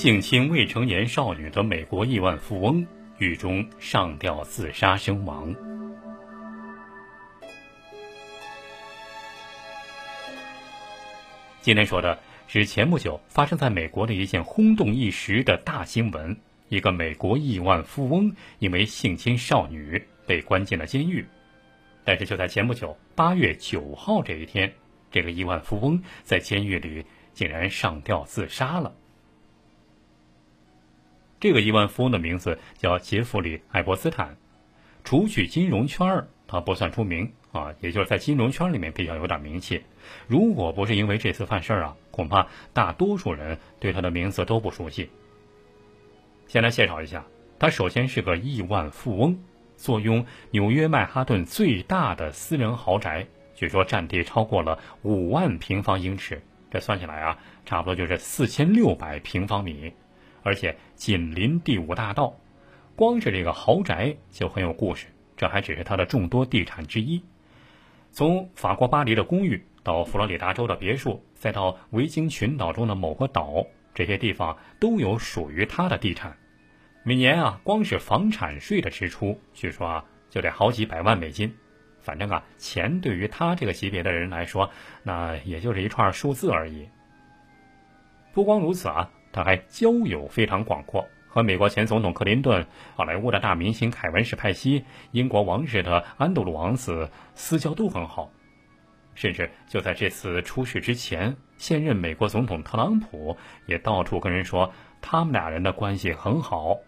性侵未成年少女的美国亿万富翁狱中上吊自杀身亡。今天说的是前不久发生在美国的一件轰动一时的大新闻：一个美国亿万富翁因为性侵少女被关进了监狱。但是就在前不久，八月九号这一天，这个亿万富翁在监狱里竟然上吊自杀了。这个亿万富翁的名字叫杰弗里·艾伯斯坦，除去金融圈儿，他不算出名啊，也就是在金融圈里面比较有点名气。如果不是因为这次犯事儿啊，恐怕大多数人对他的名字都不熟悉。先来介绍一下，他首先是个亿万富翁。坐拥纽约曼哈顿最大的私人豪宅，据说占地超过了五万平方英尺，这算起来啊，差不多就是四千六百平方米，而且紧邻第五大道。光是这个豪宅就很有故事，这还只是他的众多地产之一。从法国巴黎的公寓，到佛罗里达州的别墅，再到维京群岛中的某个岛，这些地方都有属于他的地产。每年啊，光是房产税的支出，据说啊就得好几百万美金。反正啊，钱对于他这个级别的人来说，那也就是一串数字而已。不光如此啊，他还交友非常广阔，和美国前总统克林顿、好莱坞的大明星凯文·史派西、英国王室的安德鲁王子私交都很好。甚至就在这次出事之前，现任美国总统特朗普也到处跟人说，他们俩人的关系很好。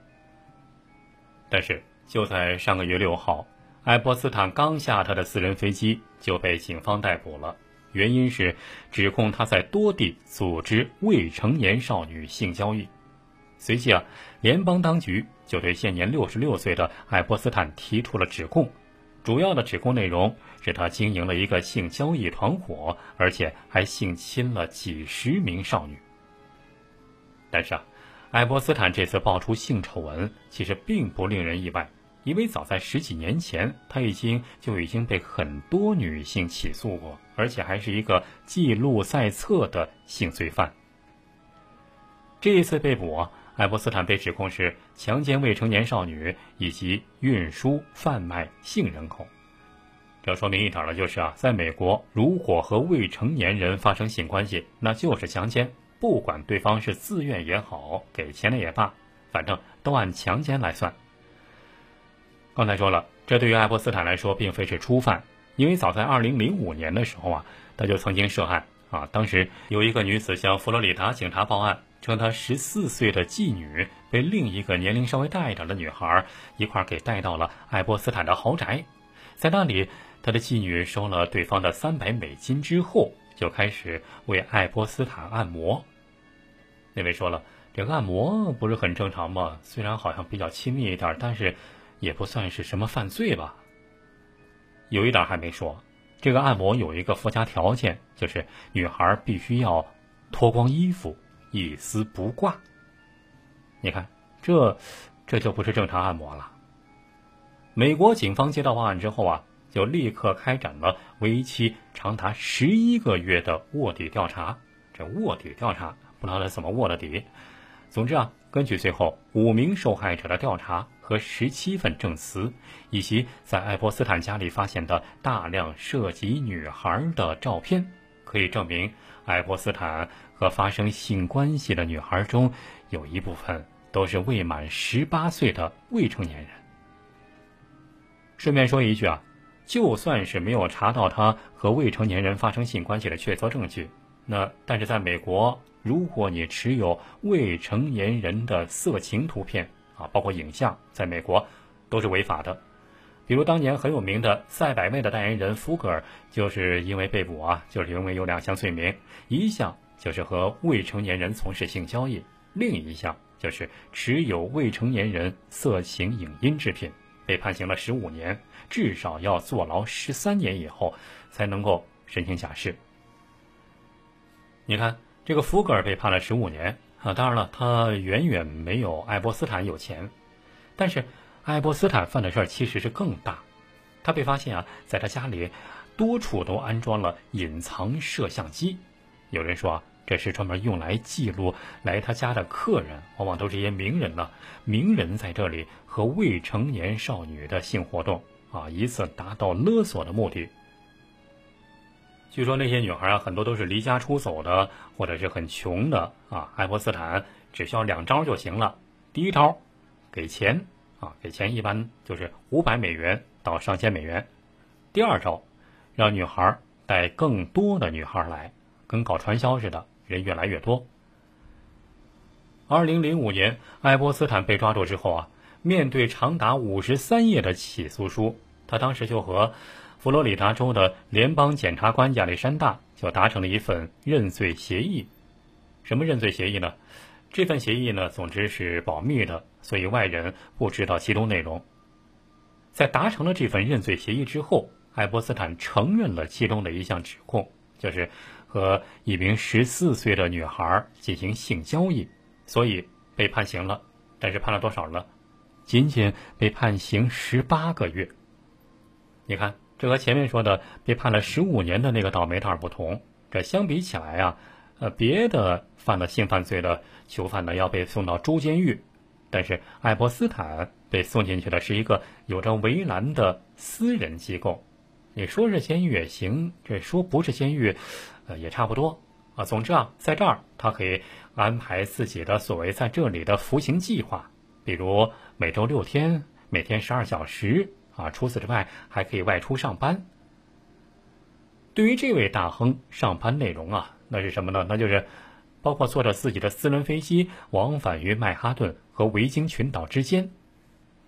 但是就在上个月六号，艾伯斯坦刚下他的私人飞机就被警方逮捕了，原因是指控他在多地组织未成年少女性交易。随即啊，联邦当局就对现年六十六岁的艾伯斯坦提出了指控，主要的指控内容是他经营了一个性交易团伙，而且还性侵了几十名少女。但是啊。艾伯斯坦这次爆出性丑闻，其实并不令人意外，因为早在十几年前，他已经就已经被很多女性起诉过，而且还是一个记录在册的性罪犯。这一次被捕，艾伯斯坦被指控是强奸未成年少女以及运输贩卖性人口。这说明一点了，就是啊，在美国，如果和未成年人发生性关系，那就是强奸。不管对方是自愿也好，给钱了也罢，反正都按强奸来算。刚才说了，这对于爱泼斯坦来说并非是初犯，因为早在2005年的时候啊，他就曾经涉案啊。当时有一个女子向佛罗里达警察报案，称她14岁的继女被另一个年龄稍微大一点的女孩一块给带到了爱泼斯坦的豪宅，在那里，他的继女收了对方的300美金之后，就开始为爱泼斯坦按摩。那位说了，这个按摩不是很正常吗？虽然好像比较亲密一点，但是也不算是什么犯罪吧。有一点还没说，这个按摩有一个附加条件，就是女孩必须要脱光衣服，一丝不挂。你看，这这就不是正常按摩了。美国警方接到报案之后啊，就立刻开展了为期长达十一个月的卧底调查。这卧底调查。不知道他怎么卧的底。总之啊，根据最后五名受害者的调查和十七份证词，以及在爱泼斯坦家里发现的大量涉及女孩的照片，可以证明爱泼斯坦和发生性关系的女孩中有一部分都是未满十八岁的未成年人。顺便说一句啊，就算是没有查到他和未成年人发生性关系的确凿证据，那但是在美国。如果你持有未成年人的色情图片啊，包括影像，在美国都是违法的。比如当年很有名的赛百味的代言人福格尔，就是因为被捕啊，就是因为有两项罪名，一项就是和未成年人从事性交易，另一项就是持有未成年人色情影音制品，被判刑了十五年，至少要坐牢十三年以后才能够申请假释。你看。这个福格尔被判了十五年啊，当然了，他远远没有爱泼斯坦有钱，但是爱泼斯坦犯的事儿其实是更大。他被发现啊，在他家里多处都安装了隐藏摄像机。有人说啊，这是专门用来记录来他家的客人，往往都是一些名人呢。名人在这里和未成年少女的性活动啊，以此达到勒索的目的。据说那些女孩啊，很多都是离家出走的，或者是很穷的啊。爱泼斯坦只需要两招就行了。第一招，给钱啊，给钱一般就是五百美元到上千美元。第二招，让女孩带更多的女孩来，跟搞传销似的，人越来越多。二零零五年，爱泼斯坦被抓住之后啊，面对长达五十三页的起诉书，他当时就和。佛罗里达州的联邦检察官亚历山大就达成了一份认罪协议。什么认罪协议呢？这份协议呢，总之是保密的，所以外人不知道其中内容。在达成了这份认罪协议之后，爱泼斯坦承认了其中的一项指控，就是和一名十四岁的女孩进行性交易，所以被判刑了。但是判了多少呢？仅仅被判刑十八个月。你看。这和前面说的被判了十五年的那个倒霉蛋不同。这相比起来啊，呃，别的犯了性犯罪的囚犯呢要被送到州监狱，但是爱泼斯坦被送进去的是一个有着围栏的私人机构。你说是监狱也行，这说不是监狱，呃，也差不多啊。总之啊，在这儿他可以安排自己的所谓在这里的服刑计划，比如每周六天，每天十二小时。啊，除此之外还可以外出上班。对于这位大亨，上班内容啊，那是什么呢？那就是包括坐着自己的私人飞机往返于曼哈顿和维京群岛之间。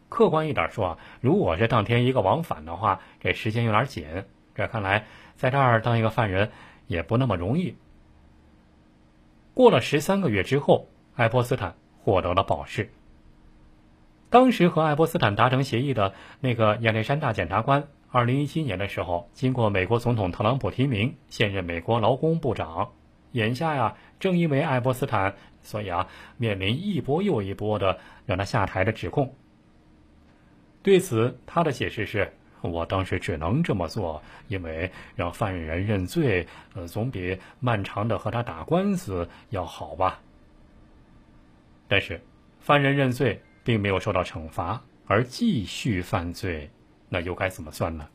客观一点说啊，如果是当天一个往返的话，这时间有点紧。这看来在这儿当一个犯人也不那么容易。过了十三个月之后，爱泼斯坦获得了保释。当时和爱泼斯坦达成协议的那个亚历山大检察官，二零一七年的时候，经过美国总统特朗普提名，现任美国劳工部长。眼下呀，正因为爱泼斯坦，所以啊，面临一波又一波的让他下台的指控。对此，他的解释是：我当时只能这么做，因为让犯人认罪，呃，总比漫长的和他打官司要好吧。但是，犯人认罪。并没有受到惩罚而继续犯罪，那又该怎么算呢？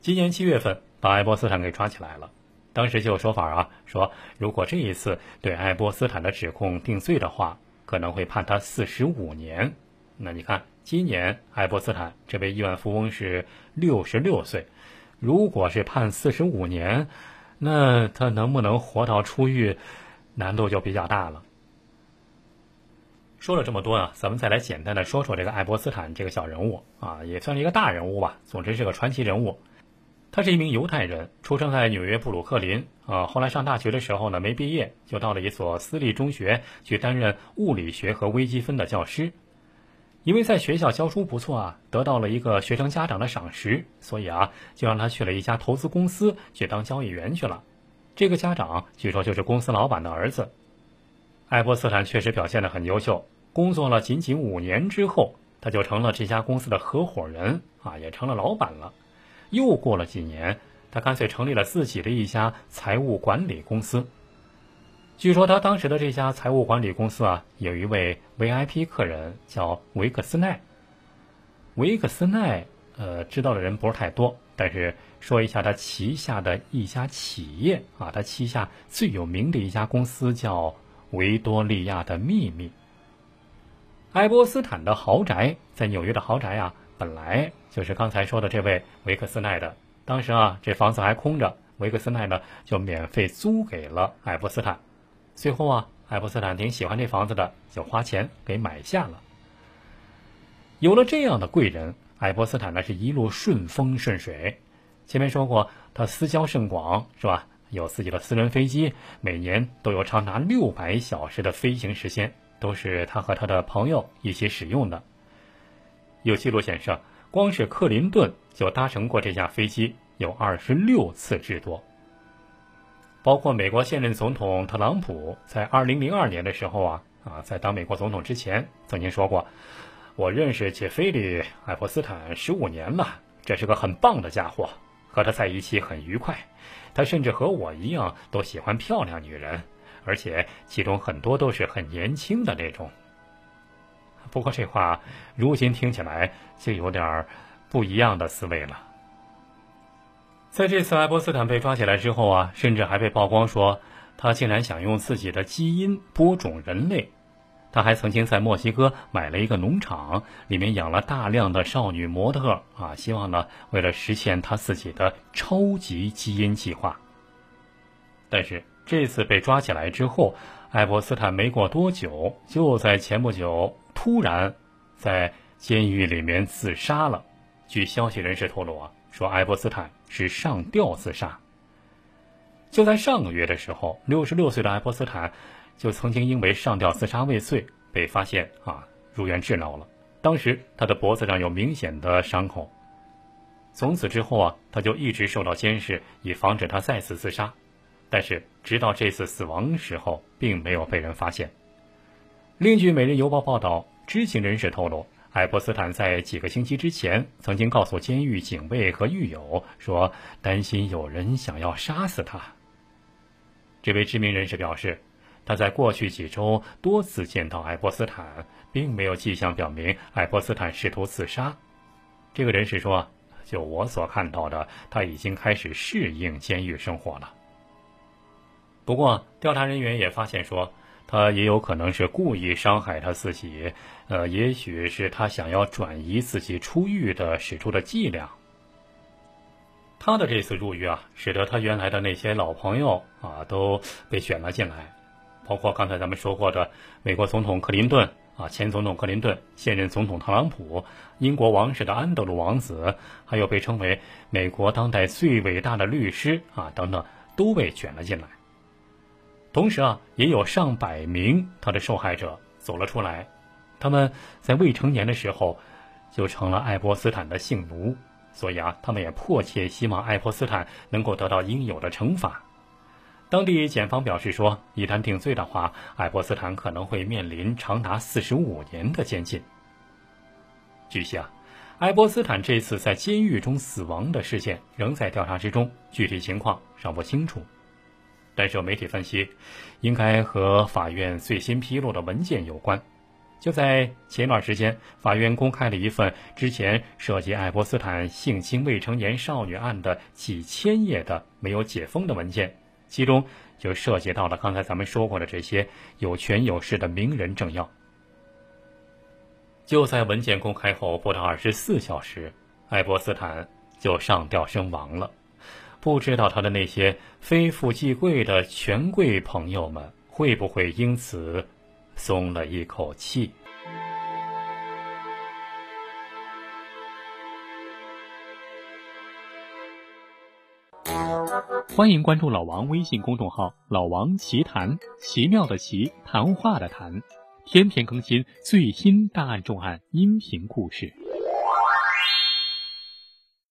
今年七月份把爱泼斯坦给抓起来了，当时就有说法啊，说如果这一次对爱泼斯坦的指控定罪的话，可能会判他四十五年。那你看，今年爱泼斯坦这位亿万富翁是六十六岁，如果是判四十五年，那他能不能活到出狱，难度就比较大了。说了这么多啊，咱们再来简单的说说这个爱泼斯坦这个小人物啊，也算是一个大人物吧。总之是个传奇人物。他是一名犹太人，出生在纽约布鲁克林啊。后来上大学的时候呢，没毕业就到了一所私立中学去担任物理学和微积分的教师。因为在学校教书不错啊，得到了一个学生家长的赏识，所以啊，就让他去了一家投资公司去当交易员去了。这个家长据说就是公司老板的儿子。爱泼斯坦确实表现得很优秀，工作了仅仅五年之后，他就成了这家公司的合伙人啊，也成了老板了。又过了几年，他干脆成立了自己的一家财务管理公司。据说他当时的这家财务管理公司啊，有一位 VIP 客人叫维克斯奈。维克斯奈，呃，知道的人不是太多，但是说一下他旗下的一家企业啊，他旗下最有名的一家公司叫。维多利亚的秘密。爱泼斯坦的豪宅在纽约的豪宅啊，本来就是刚才说的这位维克斯奈的。当时啊，这房子还空着，维克斯奈呢就免费租给了爱泼斯坦。最后啊，爱泼斯坦挺喜欢这房子的，就花钱给买下了。有了这样的贵人，爱泼斯坦呢是一路顺风顺水。前面说过，他私交甚广，是吧？有自己的私人飞机，每年都有长达六百小时的飞行时间，都是他和他的朋友一起使用的。有记录显示，光是克林顿就搭乘过这架飞机有二十六次之多。包括美国现任总统特朗普在二零零二年的时候啊啊，在当美国总统之前，曾经说过：“我认识杰菲里·爱泼斯坦十五年了，这是个很棒的家伙。”和他在一起很愉快。他甚至和我一样都喜欢漂亮女人，而且其中很多都是很年轻的那种。不过这话如今听起来就有点不一样的思维了。在这次爱泼斯坦被抓起来之后啊，甚至还被曝光说他竟然想用自己的基因播种人类。他还曾经在墨西哥买了一个农场，里面养了大量的少女模特啊，希望呢为了实现他自己的超级基因计划。但是这次被抓起来之后，爱泼斯坦没过多久，就在前不久突然在监狱里面自杀了。据消息人士透露啊，说爱泼斯坦是上吊自杀。就在上个月的时候，六十六岁的爱泼斯坦。就曾经因为上吊自杀未遂被发现啊入院治疗了。当时他的脖子上有明显的伤口。从此之后啊，他就一直受到监视，以防止他再次自杀。但是直到这次死亡时候，并没有被人发现。另据《每日邮报》报道，知情人士透露，爱泼斯坦在几个星期之前曾经告诉监狱警卫和狱友说，担心有人想要杀死他。这位知名人士表示。他在过去几周多次见到爱泼斯坦，并没有迹象表明爱泼斯坦试图自杀。这个人士说：“就我所看到的，他已经开始适应监狱生活了。”不过，调查人员也发现说，他也有可能是故意伤害他自己，呃，也许是他想要转移自己出狱的使出的伎俩。他的这次入狱啊，使得他原来的那些老朋友啊都被选了进来。包括刚才咱们说过的美国总统克林顿啊，前总统克林顿，现任总统特朗普，英国王室的安德鲁王子，还有被称为美国当代最伟大的律师啊等等，都被卷了进来。同时啊，也有上百名他的受害者走了出来，他们在未成年的时候就成了爱泼斯坦的性奴，所以啊，他们也迫切希望爱泼斯坦能够得到应有的惩罚。当地检方表示说，一旦定罪的话，爱泼斯坦可能会面临长达四十五年的监禁。据悉啊，爱泼斯坦这次在监狱中死亡的事件仍在调查之中，具体情况尚不清楚。但是有媒体分析，应该和法院最新披露的文件有关。就在前段时间，法院公开了一份之前涉及爱泼斯坦性侵未成年少女案的几千页的没有解封的文件。其中就涉及到了刚才咱们说过的这些有权有势的名人政要。就在文件公开后不到二十四小时，爱泼斯坦就上吊身亡了。不知道他的那些非富即贵的权贵朋友们会不会因此松了一口气？欢迎关注老王微信公众号“老王奇谈”，奇妙的奇，谈话的谈，天天更新最新大案重案音频故事。